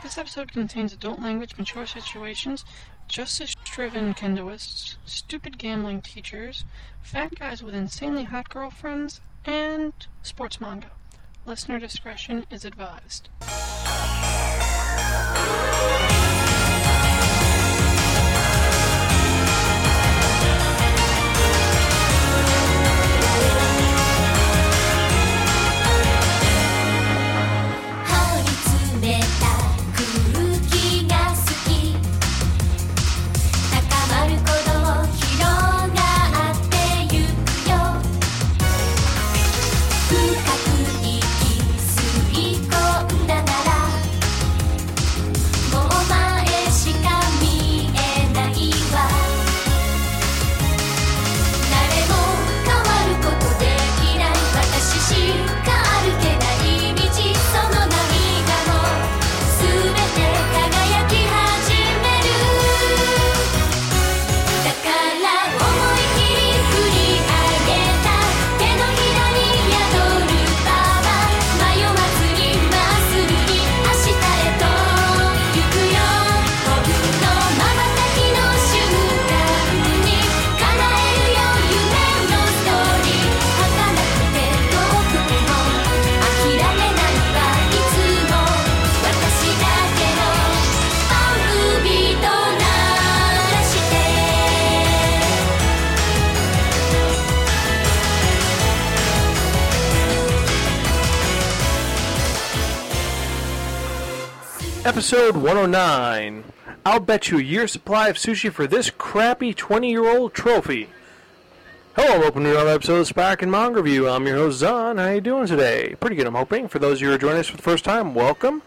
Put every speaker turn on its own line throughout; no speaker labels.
This episode mm-hmm. contains adult language, mature situations, justice-driven kendoists, stupid gambling teachers, fat guys with insanely hot girlfriends, and sports manga. Listener discretion is advised.
Episode 109. I'll bet you a year's supply of sushi for this crappy 20 year old trophy. Hello, welcome to another episode of Sparkin Manga Review. I'm your host, Xan. How are you doing today? Pretty good, I'm hoping. For those of you who are joining us for the first time, welcome.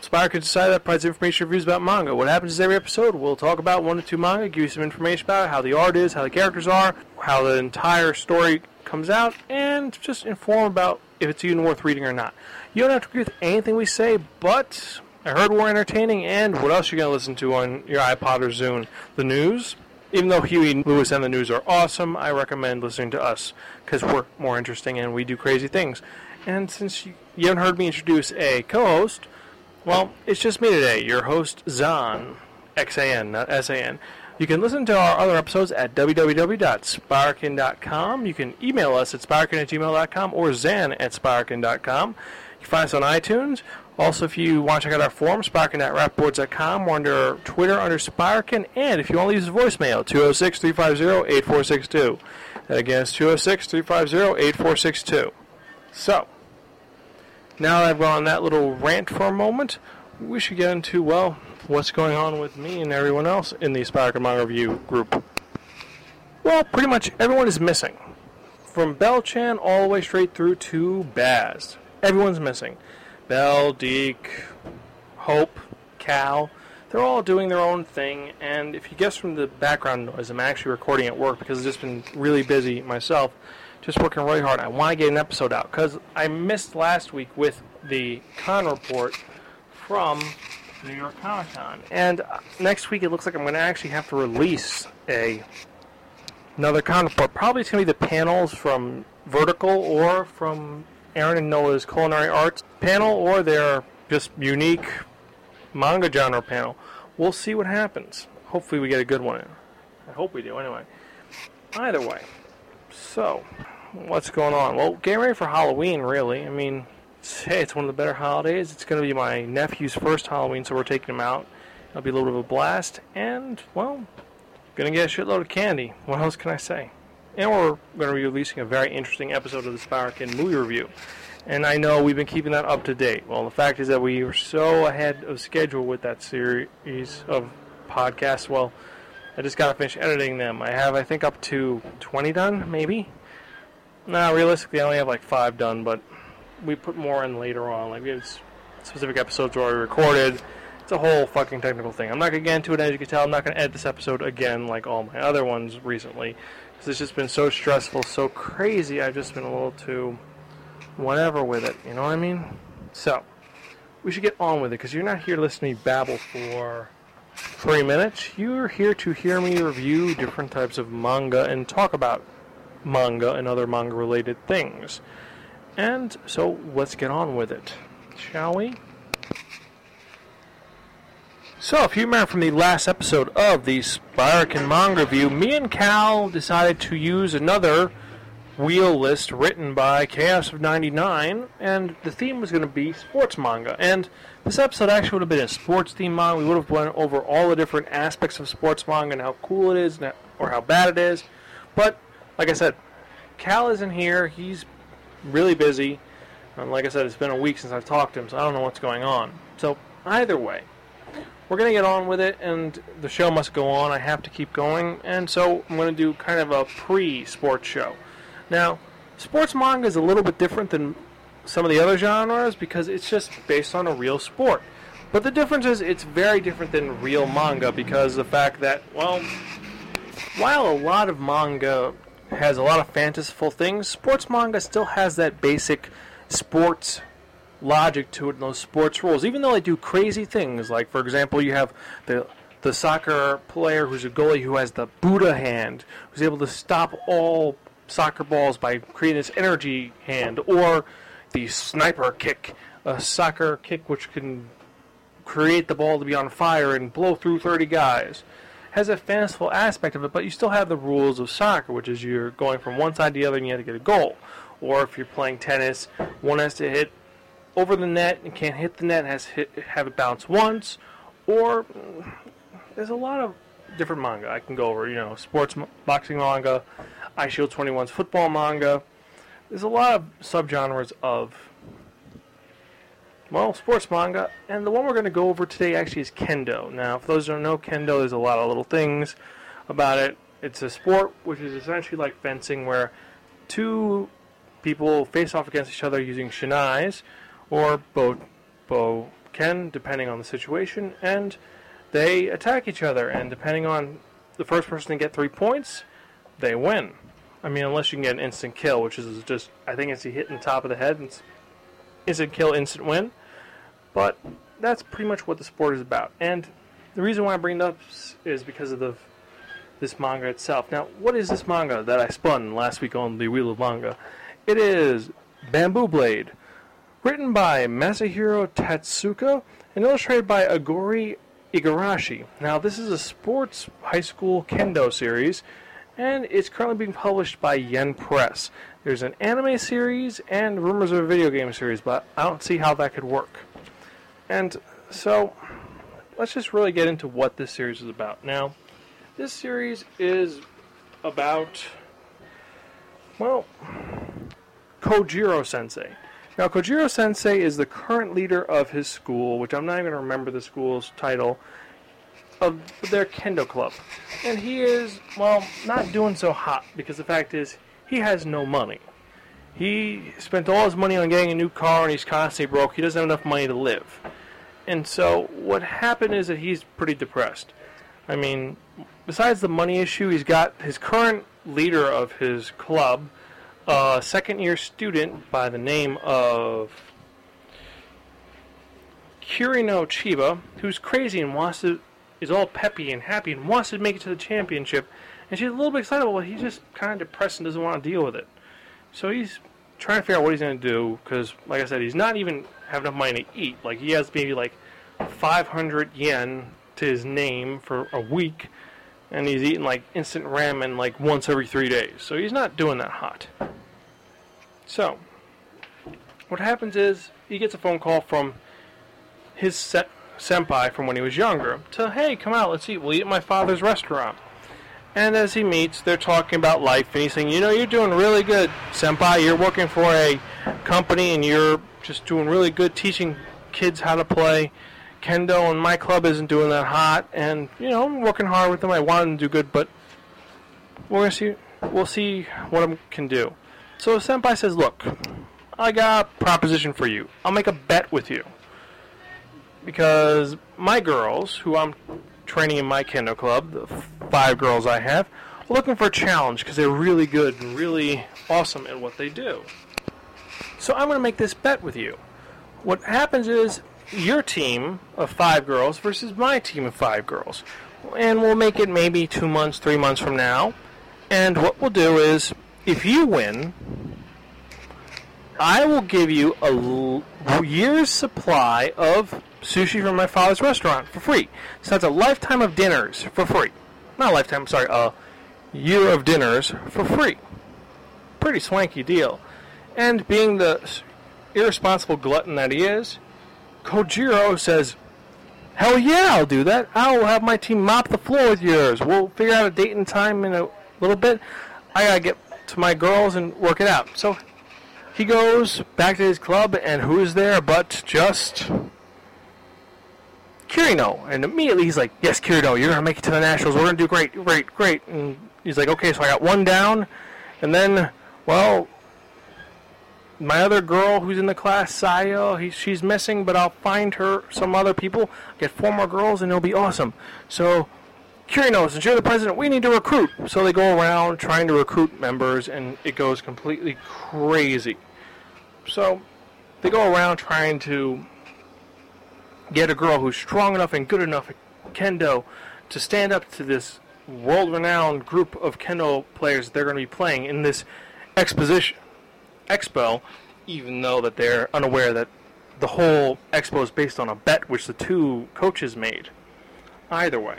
Spark is a that provides information reviews about manga. What happens is every episode, we'll talk about one or two manga, give you some information about it, how the art is, how the characters are, how the entire story comes out, and just inform about if it's even worth reading or not. You don't have to agree with anything we say, but I heard we're entertaining, and what else are you going to listen to on your iPod or Zune? The news? Even though Huey Lewis and the news are awesome, I recommend listening to us because we're more interesting and we do crazy things. And since you, you haven't heard me introduce a co host, well, it's just me today, your host, Xan, X-A-N, not S-A-N. You can listen to our other episodes at www.sparkin.com. You can email us at sparkin at gmail.com or zan at sparkin.com. You can find us on iTunes. Also, if you want to check out our forum, sparkin.proboards.com, or under Twitter under Sparkin. And if you want to use voicemail, 206 350 8462. That again is 206 350 8462. So, now that I've gone on that little rant for a moment, we should get into, well, what's going on with me and everyone else in the Sparkin Manga Review group. Well, pretty much everyone is missing. From Bell-chan all the way straight through to Baz. Everyone's missing. Bell, Deke, Hope, Cal, they're all doing their own thing. And if you guess from the background noise, I'm actually recording at work because I've just been really busy myself, just working really hard. I want to get an episode out because I missed last week with the con report from New York Comic Con. And uh, next week it looks like I'm going to actually have to release a another con report. Probably it's going to be the panels from Vertical or from Aaron and Noah's Culinary Arts panel or their just unique manga genre panel. We'll see what happens. Hopefully, we get a good one in. I hope we do, anyway. Either way. So, what's going on? Well, getting ready for Halloween, really. I mean, it's, hey, it's one of the better holidays. It's going to be my nephew's first Halloween, so we're taking him out. It'll be a little bit of a blast, and, well, gonna get a shitload of candy. What else can I say? And we're going to be releasing a very interesting episode of the Sparkin movie review. And I know we've been keeping that up to date. Well, the fact is that we were so ahead of schedule with that series of podcasts. Well, I just got to finish editing them. I have, I think, up to 20 done, maybe. No, realistically, I only have like five done, but we put more in later on. Like, specific episodes already recorded. It's a whole fucking technical thing. I'm not going to get into it, as you can tell. I'm not going to edit this episode again like all my other ones recently. Because it's just been so stressful, so crazy, I've just been a little too whatever with it. You know what I mean? So, we should get on with it because you're not here listening to me babble for three minutes. You're here to hear me review different types of manga and talk about manga and other manga related things. And so, let's get on with it, shall we? So, if you remember from the last episode of the Sparkin Manga Review, me and Cal decided to use another wheel list written by Chaos of 99, and the theme was going to be sports manga. And this episode actually would have been a sports theme manga. We would have went over all the different aspects of sports manga and how cool it is or how bad it is. But, like I said, Cal isn't here. He's really busy. And like I said, it's been a week since I've talked to him, so I don't know what's going on. So, either way, we're going to get on with it, and the show must go on. I have to keep going, and so I'm going to do kind of a pre sports show. Now, sports manga is a little bit different than some of the other genres because it's just based on a real sport. But the difference is it's very different than real manga because the fact that, well, while a lot of manga has a lot of fanciful things, sports manga still has that basic sports logic to it and those sports rules, even though they do crazy things. Like, for example, you have the the soccer player who's a goalie who has the Buddha hand, who's able to stop all soccer balls by creating this energy hand, or the sniper kick, a soccer kick which can create the ball to be on fire and blow through 30 guys. Has a fanciful aspect of it, but you still have the rules of soccer, which is you're going from one side to the other and you have to get a goal. Or if you're playing tennis, one has to hit over the net and can't hit the net has hit, have it bounce once, or there's a lot of different manga I can go over. You know, sports boxing manga, Eyeshield 21's football manga. There's a lot of subgenres of well, sports manga, and the one we're going to go over today actually is kendo. Now, for those who don't know kendo, there's a lot of little things about it. It's a sport which is essentially like fencing, where two people face off against each other using shinais, or bow, bow ken, depending on the situation, and they attack each other. And depending on the first person to get three points, they win. I mean, unless you can get an instant kill, which is just I think it's a hit in the top of the head, and it's instant kill, instant win. But that's pretty much what the sport is about. And the reason why I bring it up is because of the this manga itself. Now, what is this manga that I spun last week on the Wheel of Manga? It is Bamboo Blade, written by Masahiro Totsuka and illustrated by Aguri Igarashi. Now, this is a sports high school kendo series, and it's currently being published by Yen Press. There's an anime series and rumors of a video game series, but I don't see how that could work. And so, let's just really get into what this series is about. Now, this series is about, well, Kojiro Sensei. Now, Kojiro Sensei is the current leader of his school, which I'm not even going to remember the school's title, of their kendo club. And he is, well, not doing so hot because the fact is, he has no money. He spent all his money on getting a new car and he's constantly broke. He doesn't have enough money to live. And so, what happened is that he's pretty depressed. I mean, besides the money issue, he's got his current leader of his club a second year student by the name of Kirino Chiba, who's crazy and wants to, is all peppy and happy and wants to make it to the championship. And she's a little bit excited, but he's just kind of depressed and doesn't want to deal with it. So he's trying to figure out what he's going to do because, like I said, he's not even have enough money to eat. Like he has maybe like 500 yen to his name for a week, and he's eating like instant ramen like once every three days. So he's not doing that hot. So, what happens is he gets a phone call from his se- senpai from when he was younger to, hey, come out, let's eat. We'll eat at my father's restaurant. And as he meets, they're talking about life, and he's saying, you know, you're doing really good, senpai. You're working for a company, and you're just doing really good teaching kids how to play kendo, and my club isn't doing that hot. And you know, I'm working hard with them. I want them to do good, but we're gonna see. We'll see what I can do. So Senpai says, Look, I got a proposition for you. I'll make a bet with you. Because my girls, who I'm training in my kendo club, the five girls I have, are looking for a challenge because they're really good and really awesome at what they do. So I'm going to make this bet with you. What happens is your team of five girls versus my team of five girls. And we'll make it maybe two months, three months from now. And what we'll do is if you win, I will give you a year's supply of sushi from my father's restaurant for free. So that's a lifetime of dinners for free. Not a lifetime, sorry, a year of dinners for free. Pretty swanky deal. And being the irresponsible glutton that he is, Kojiro says, Hell yeah, I'll do that. I'll have my team mop the floor with yours. We'll figure out a date and time in a little bit. I gotta get to my girls and work it out. So he goes back to his club, and who is there but just Kirino? And immediately he's like, "Yes, Kirino, you're gonna make it to the nationals. We're gonna do great, great, great." And he's like, "Okay, so I got one down, and then, well, my other girl who's in the class, Saya, he, she's missing, but I'll find her some other people, get four more girls, and it'll be awesome." So Kirino, since you're the president, we need to recruit. So they go around trying to recruit members, and it goes completely crazy. So they go around trying to get a girl who's strong enough and good enough at kendo to stand up to this world-renowned group of kendo players that they're going to be playing in this exposition expo, even though that they're unaware that the whole expo is based on a bet which the two coaches made. Either way.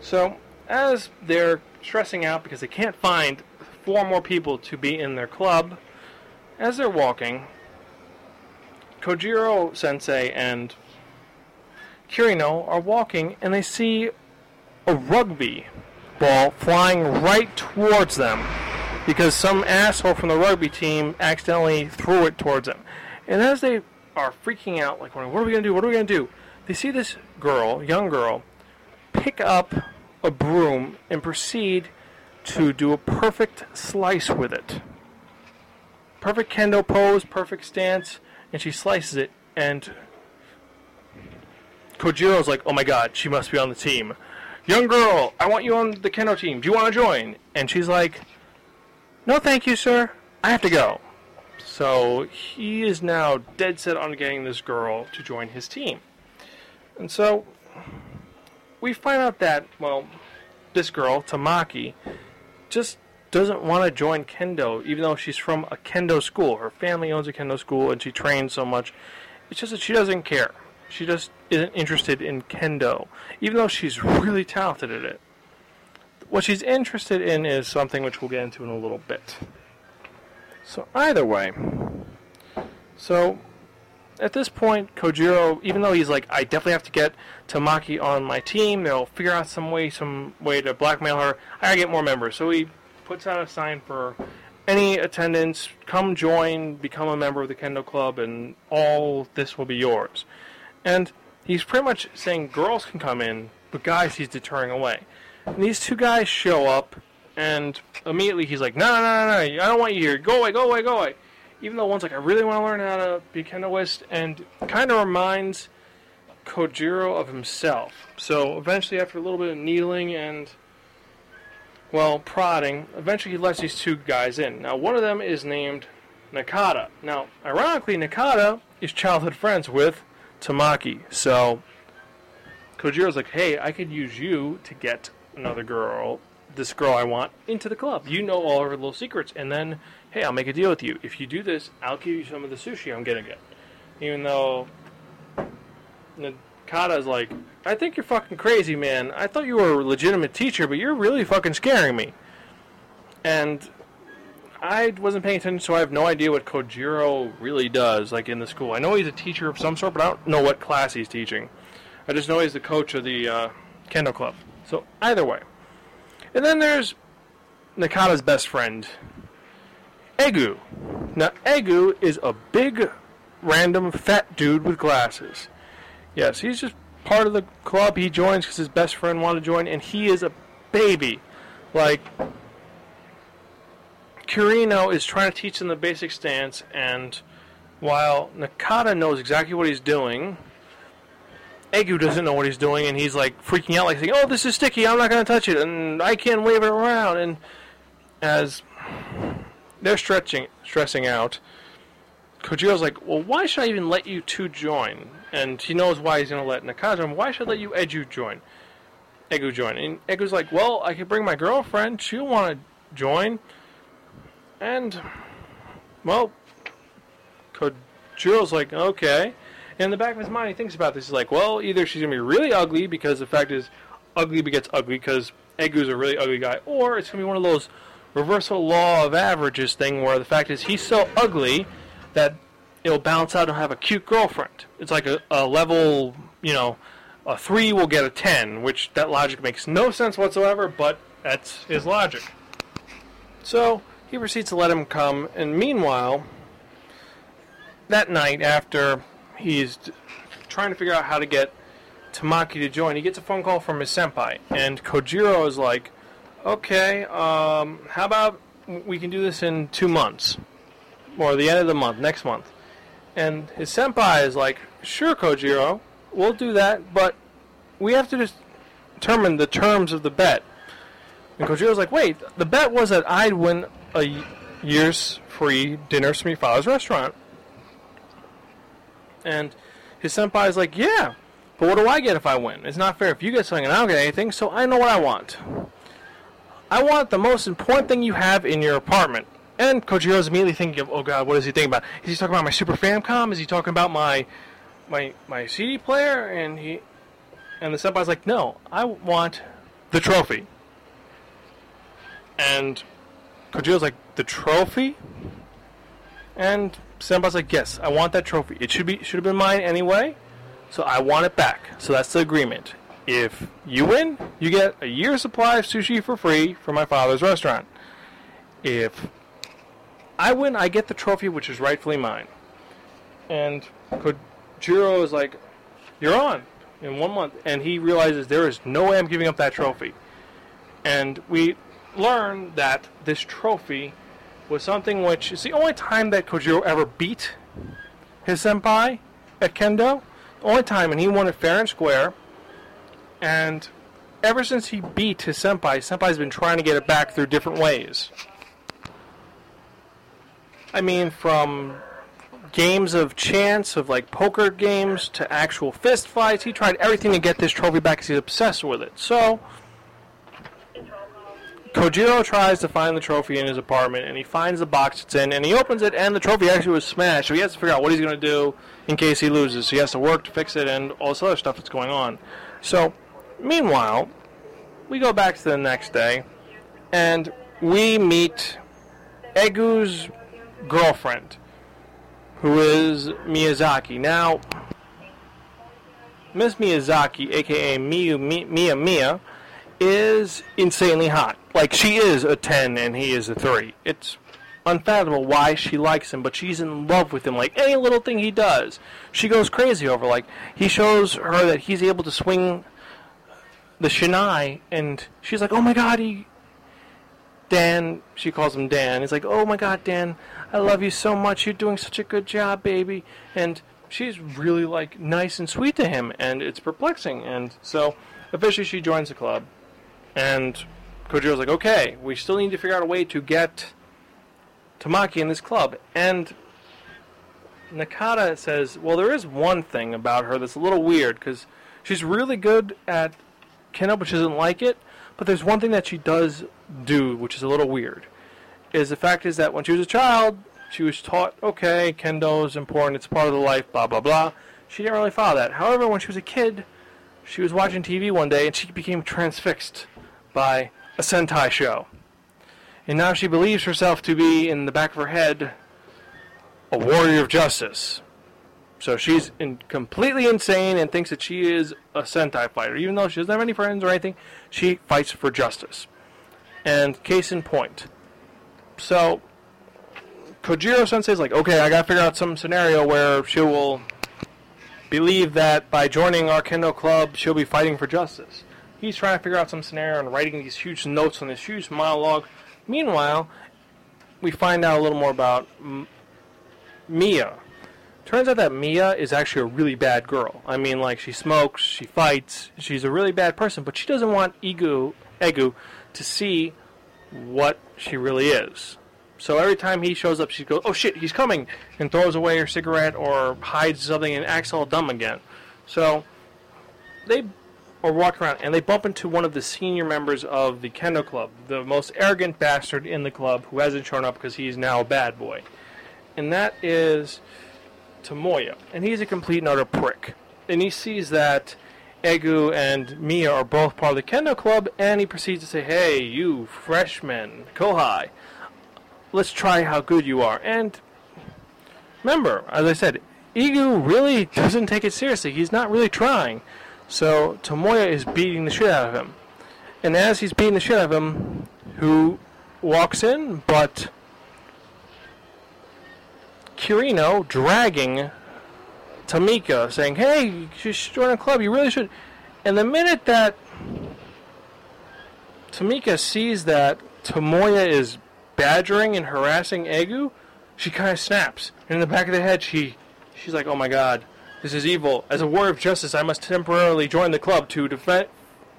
So, as they're stressing out because they can't find four more people to be in their club, as they're walking, Kojiro Sensei and Kirino are walking and they see a rugby ball flying right towards them because some asshole from the rugby team accidentally threw it towards them. And as they are freaking out, like, what are we going to do? What are we going to do? They see this girl, young girl, pick up a broom and proceed to do a perfect slice with it. Perfect kendo pose, perfect stance, and she slices it. And Kojiro's like, oh my god, she must be on the team. Young girl, I want you on the kendo team. Do you want to join? And she's like, no, thank you, sir. I have to go. So he is now dead set on getting this girl to join his team. And so we find out that, well, this girl, Tamaki, just doesn't want to join kendo, even though she's from a kendo school. Her family owns a kendo school and she trains so much. It's just that she doesn't care. She just isn't interested in kendo, even though she's really talented at it. What she's interested in is something which we'll get into in a little bit. So, either way, so at this point, Kojiro, even though he's like, I definitely have to get Tamaki on my team, they'll figure out some way, some way to blackmail her. I gotta get more members. So he puts out a sign for any attendance, come join, become a member of the Kendo Club, and all this will be yours. And he's pretty much saying girls can come in, but guys he's deterring away. And these two guys show up, and immediately he's like, No, no, no, no, I don't want you here. Go away, go away, go away. Even though one's like, I really want to learn how to be Kendoist, and kind of reminds Kojiro of himself. So eventually, after a little bit of needling and, well, prodding, eventually he lets these two guys in. Now, one of them is named Nakata. Now, ironically, Nakata is childhood friends with Tamaki. So Kojiro's like, hey, I could use you to get another girl, this girl I want, into the club. You know all her little secrets, and then, hey, I'll make a deal with you. If you do this, I'll give you some of the sushi I'm gonna get. Even though Nakata's like, I think you're fucking crazy, man. I thought you were a legitimate teacher, but you're really fucking scaring me. And I wasn't paying attention, so I have no idea what Kojiro really does, like in the school. I know he's a teacher of some sort, but I don't know what class he's teaching. I just know he's the coach of the uh, Kendo Club. So either way, and then there's Nakata's best friend, Egu. Now Egu is a big, random fat dude with glasses. Yes, he's just part of the club. He joins because his best friend wanted to join, and he is a baby. Like Kirino is trying to teach him the basic stance, and while Nakata knows exactly what he's doing, Egu doesn't know what he's doing, and he's like freaking out, like saying, "Oh, this is sticky. I'm not going to touch it, and I can't wave it around." And as they're stretching, stressing out, Kojiro's like, "Well, why should I even let you two join?" And he knows why he's going to let Nakata. join. Why should I let you Edu join? Egu join, and Egu's like, "Well, I could bring my girlfriend. She'll want to join." And well, Kojiro's like, "Okay." And in the back of his mind, he thinks about this. He's like, well, either she's going to be really ugly because the fact is, ugly begets ugly because Egu's a really ugly guy, or it's going to be one of those reversal law of averages thing where the fact is he's so ugly that it'll balance out and have a cute girlfriend. It's like a, a level, you know, a 3 will get a 10, which that logic makes no sense whatsoever, but that's his logic. So he proceeds to let him come, and meanwhile, that night after he's trying to figure out how to get Tamaki to join, he gets a phone call from his senpai, and Kojiro is like, "Okay, um, how about we can do this in two months, or the end of the month, next month?" And his senpai is like, "Sure, Kojiro, we'll do that, but we have to just determine the terms of the bet." And Kojiro's like, "Wait, the bet was that I'd win a year's free dinners from your father's restaurant." And his senpai is like, yeah, but what do I get if I win? It's not fair if you get something and I don't get anything, so I know what I want. I want the most important thing you have in your apartment. And Kojiro's immediately thinking of, oh god, what is he thinking about? Is he talking about my Super Famicom? Is he talking about my my my CD player? And he and the senpai's like, no, I want the trophy. And Kojiro's like, the trophy? And Senpai's like, yes, I want that trophy. It should be should have been mine anyway, so I want it back. So that's the agreement. If you win, you get a year's supply of sushi for free from my father's restaurant. If I win, I get the trophy, which is rightfully mine. And Kojiro is like, you're on in one month. And he realizes there is no way I'm giving up that trophy. And we learn that this trophy was something which is the only time that Kojiro ever beat his senpai at Kendo. The only time, and he won it fair and square. And ever since he beat his senpai, senpai's been trying to get it back through different ways. I mean, from games of chance, of like poker games, to actual fist fights. He tried everything to get this trophy back because he's obsessed with it. So, Kojiro tries to find the trophy in his apartment, and he finds the box it's in, and he opens it, and the trophy actually was smashed. So he has to figure out what he's going to do in case he loses. So he has to work to fix it, and all this other stuff that's going on. So, meanwhile, we go back to the next day, and we meet Egu's girlfriend, who is Miyazaki. Now, Miss Miyazaki, aka Miyu Mia Mia, is insanely hot. Like she is a 10 and he is a 3. It's unfathomable why she likes him, but she's in love with him. Like any little thing he does, she goes crazy over. Like he shows her that he's able to swing the shinai, and she's like, "Oh my god, he." Dan, she calls him Dan. He's like, "Oh my god, Dan, I love you so much. You're doing such a good job, baby." And she's really like nice and sweet to him, and it's perplexing. And so, officially, she joins the club, and Kojiro's like, okay, we still need to figure out a way to get Tamaki in this club. And Nakata says, well, there is one thing about her that's a little weird because she's really good at kendo, but she doesn't like it. But there's one thing that she does do, which is a little weird. Is the fact is that when she was a child, she was taught, okay, kendo is important, it's part of the life, blah blah blah. She didn't really follow that. However, when she was a kid, she was watching TV one day and she became transfixed by a Sentai show. And now she believes herself to be, in the back of her head, a warrior of justice. So she's in, completely insane and thinks that she is a Sentai fighter. Even though she doesn't have any friends or anything, she fights for justice. And case in point. So, Kojiro Sensei's like, okay, I gotta figure out some scenario where she will believe that by joining our Kendo club, she'll be fighting for justice. He's trying to figure out some scenario and writing these huge notes on this huge monologue. Meanwhile, we find out a little more about M- Mia. Turns out that Mia is actually a really bad girl. I mean, like, she smokes, she fights, she's a really bad person, but she doesn't want Egu, Egu to see what she really is. So every time he shows up, she goes, "Oh shit, he's coming!" and throws away her cigarette or hides something and acts all dumb again. So they or walk around and they bump into one of the senior members of the Kendo Club, the most arrogant bastard in the club who hasn't shown up because he's now a bad boy. And that is Tomoya, and he's a complete and utter prick. And he sees that Egu and Mia are both part of the Kendo Club, and he proceeds to say, Hey, you freshmen, Kohai, let's try how good you are. And remember, as I said, Egu really doesn't take it seriously. He's not really trying. So Tomoya is beating the shit out of him. And as he's beating the shit out of him, who walks in but Kirino dragging Tamaki, saying, Hey, you should join a club. You really should. And the minute that Tamaki sees that Tomoya is badgering and harassing Egu, she kind of snaps. And in the back of the head, she she's like, "Oh my God, this is evil. As a warrior of justice, I must temporarily join the club to defend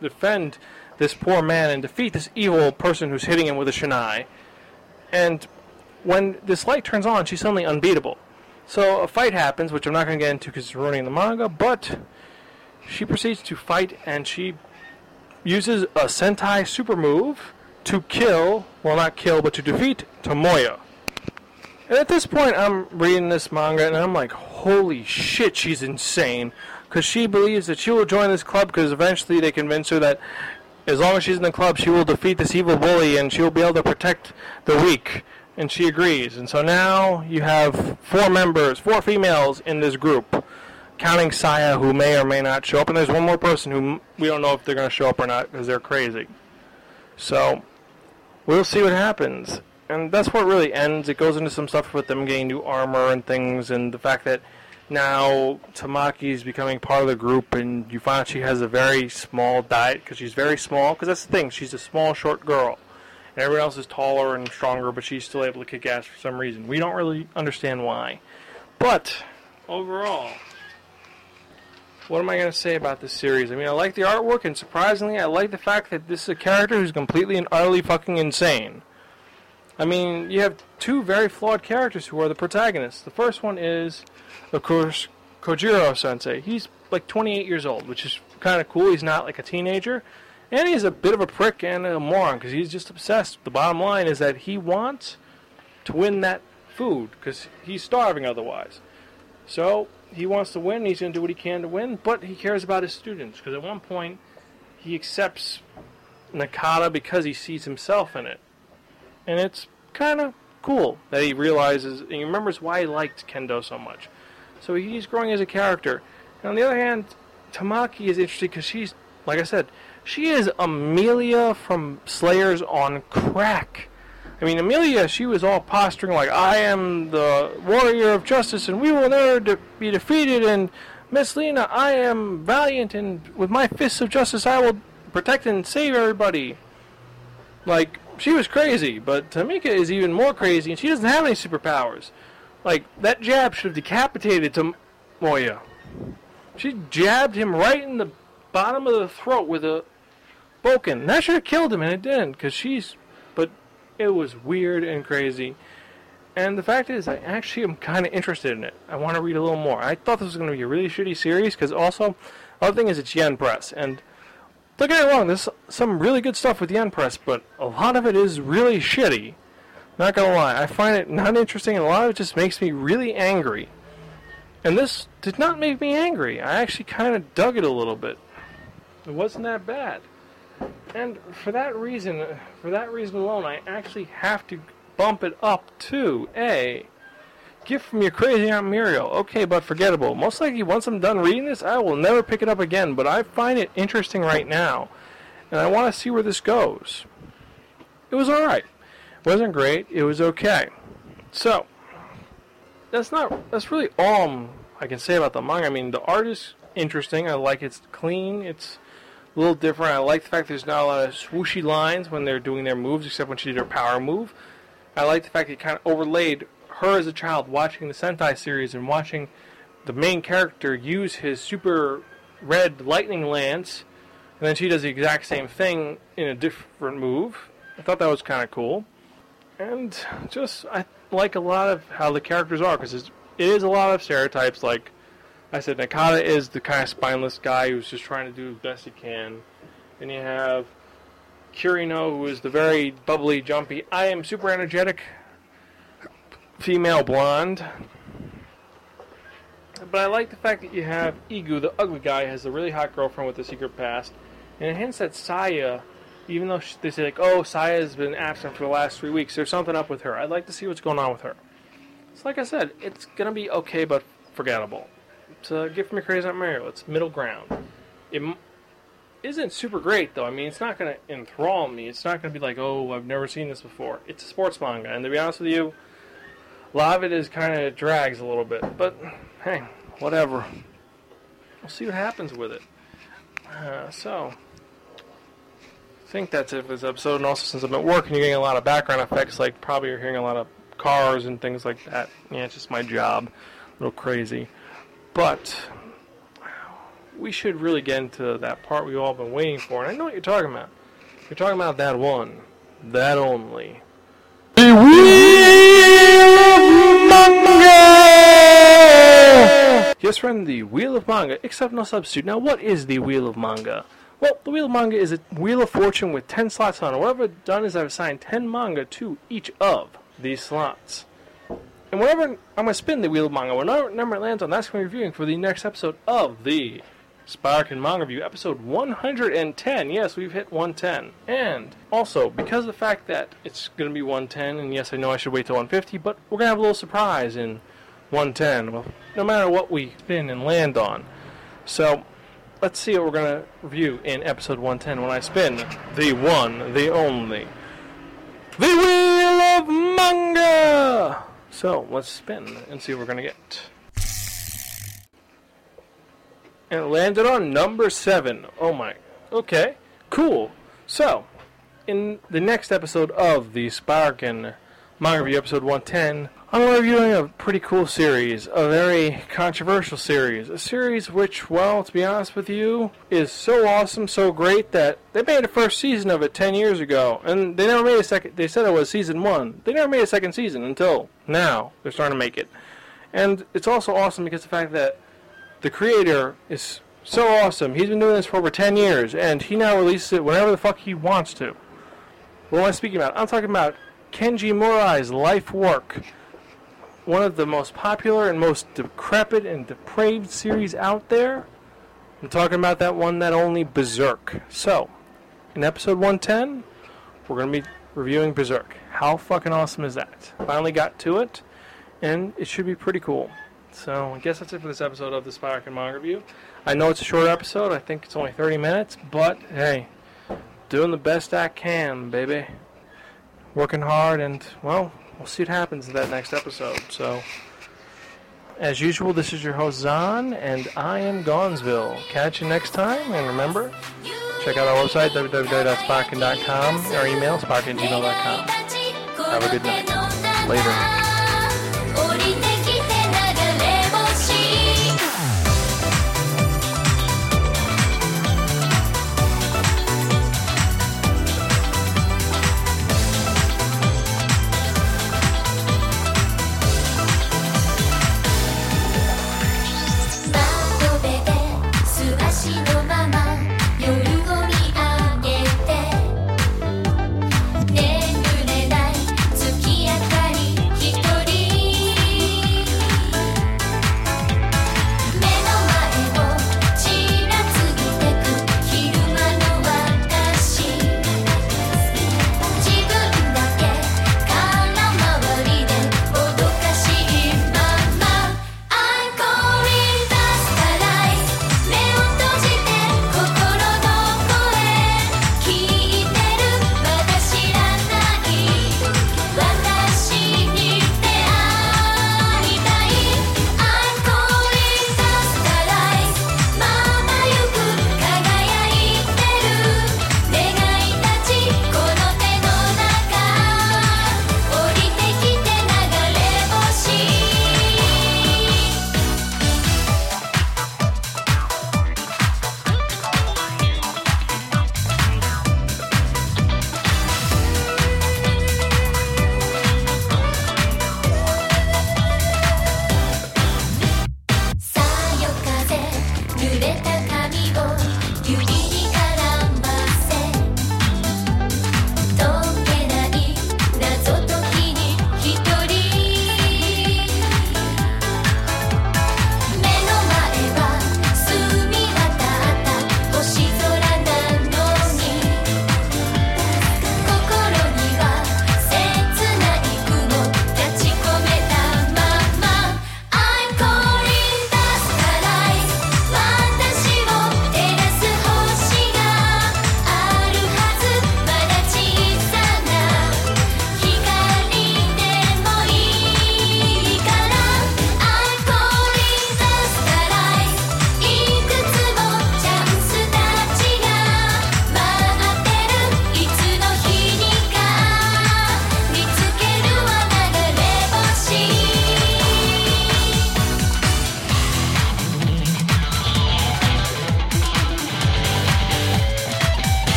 defend this poor man and defeat this evil person who's hitting him with a shinai." And when this light turns on, she's suddenly unbeatable. So a fight happens, which I'm not going to get into because it's ruining the manga, but she proceeds to fight and she uses a Sentai super move to kill, well, not kill, but to defeat Tomoya. And at this point, I'm reading this manga and I'm like, holy shit, she's insane. Because she believes that she will join this club because eventually they convince her that as long as she's in the club, she will defeat this evil bully and she will be able to protect the weak. And she agrees. And so now you have four members, four females in this group counting Saya, who may or may not show up, and there's one more person who we don't know if they're going to show up or not because they're crazy. So we'll see what happens, and that's where it really ends. It goes into some stuff with them getting new armor and things, and the fact that now Tamaki is becoming part of the group, and you find out she has a very small diet because she's very small. Because that's the thing, she's a small, short girl. And everyone else is taller and stronger, but she's still able to kick ass for some reason. We don't really understand why. But overall, what am I going to say about this series? I mean, I like the artwork, and surprisingly, I like the fact that this is a character who's completely and utterly fucking insane. I mean, you have two very flawed characters who are the protagonists. The first one is, of course, Kojiro Sensei. He's like 28 years old, which is kind of cool. He's not like a teenager. And he's a bit of a prick and a moron because he's just obsessed. The bottom line is that he wants to win that food because he's starving otherwise. So he wants to win. He's going to do what he can to win, but he cares about his students because at one point he accepts Nakata because he sees himself in it, and it's kind of cool that he realizes and he remembers why he liked kendo so much. So he's growing as a character. And on the other hand, Tamaki is interesting because she's, like I said, she is Amelia from Slayers on crack. I mean, Amelia, she was all posturing like, I am the warrior of justice and we will never de- be defeated. And Miss Lina, I am valiant and with my fists of justice I will protect and save everybody. Like, she was crazy, but Tamaki is even more crazy and she doesn't have any superpowers. Like, that jab should have decapitated Tomoya. She jabbed him right in the bottom of the throat with a boken. That should have killed him, and it didn't, because she's. But it was weird and crazy. And the fact is, I actually am kind of interested in it. I want to read a little more. I thought this was going to be a really shitty series, because also, the other thing is it's Yen Press. And don't get me wrong, there's some really good stuff with Yen Press, but a lot of it is really shitty. Not gonna lie, I find it not interesting, and a lot of it just makes me really angry. And this did not make me angry. I actually kind of dug it a little bit. It wasn't that bad. And for that reason, for that reason alone, I actually have to bump it up to a gift from your crazy Aunt Muriel. Okay, but forgettable. Most likely, once I'm done reading this, I will never pick it up again. But I find it interesting right now, and I want to see where this goes. It was all right. It wasn't great. It was okay. So that's not. That's really all I can say about the manga. I mean, the art is interesting. I like it's clean. It's a little different. I like the fact there's not a lot of swooshy lines when they're doing their moves, except when she did her power move. I like the fact it kind of overlaid her as a child watching the Sentai series and watching the main character use his super red lightning lance, and then she does the exact same thing in a different move. I thought that was kind of cool, and just I like a lot of how the characters are because it is a lot of stereotypes like I said Nakata is the kind of spineless guy who's just trying to do the best he can. And you have Kirino, who is the very bubbly, jumpy, I am super energetic female blonde. but I like the fact that you have Igu, the ugly guy, has a really hot girlfriend with a secret past, and it hints that Saya, even though she, they say like, oh, Saya's been absent for the last three weeks, there's something up with her. I'd like to see what's going on with her. So, like I said, it's gonna be okay, but forgettable. It's a gift from your crazy Aunt Mario. It's middle ground. It isn't super great though. I mean, it's not gonna enthrall me. It's not gonna be like, oh, I've never seen this before. It's a sports manga, and to be honest with you, of it is kind of drags a little bit. But hey, whatever. We'll see what happens with it. Uh, so, I think that's it for this episode. And also, since I'm at work and you're getting a lot of background effects, like probably you're hearing a lot of cars and things like that. Yeah, it's just my job. A little crazy. But we should really get into that part we've all been waiting for. And I know what you're talking about. You're talking about that one, that only. Yes, friend, the Wheel of Manga, except no substitute. Now, what is the Wheel of Manga? Well, the Wheel of Manga is a Wheel of Fortune with 10 slots on it. What I've done is I've assigned 10 manga to each of these slots. And whenever I'm going to spin the Wheel of Manga, whenever number it lands on, that's going to be reviewing for the next episode of the Sparkin Manga Review, episode 110. Yes, we've hit 110. And also, because of the fact that it's going to be 110, and yes, I know I should wait till 150, but we're going to have a little surprise in 110, well, no matter what we spin and land on. So, let's see what we're going to review in episode 110 when I spin the one, the only, the Wheel of Manga! So, let's spin and see what we're going to get. And landed on number seven. Oh my. Okay. Cool. So, in the next episode of the Sparkin Manga Review, episode 110, I'm reviewing a pretty cool series, a very controversial series, a series which, well, to be honest with you, is so awesome, so great that they made a first season of it 10 years ago, and they never made a second, they said it was season one. They never made a second season until now. They're starting to make it. And it's also awesome because the fact that the creator is so awesome. He's been doing this for over 10 years, and he now releases it whenever the fuck he wants to. What am I speaking about? I'm talking about Kenji Murai's life work. One of the most popular and most decrepit and depraved series out there. I'm talking about that one that only Berserk. So, in episode 110, we're going to be reviewing Berserk. How fucking awesome is that? Finally got to it, and it should be pretty cool. So I guess that's it for this episode of the Sparkin Manga Review. I know it's a short episode. I think it's only 30 minutes, but hey, doing the best I can, baby. Working hard, and well, we'll see what happens in that next episode. So, as usual, this is your host Xan, and I am Gonzville. Catch you next time, and remember, check out our website www.sparkin.com, our email sparkin@gmail.com. Have a good night. Later.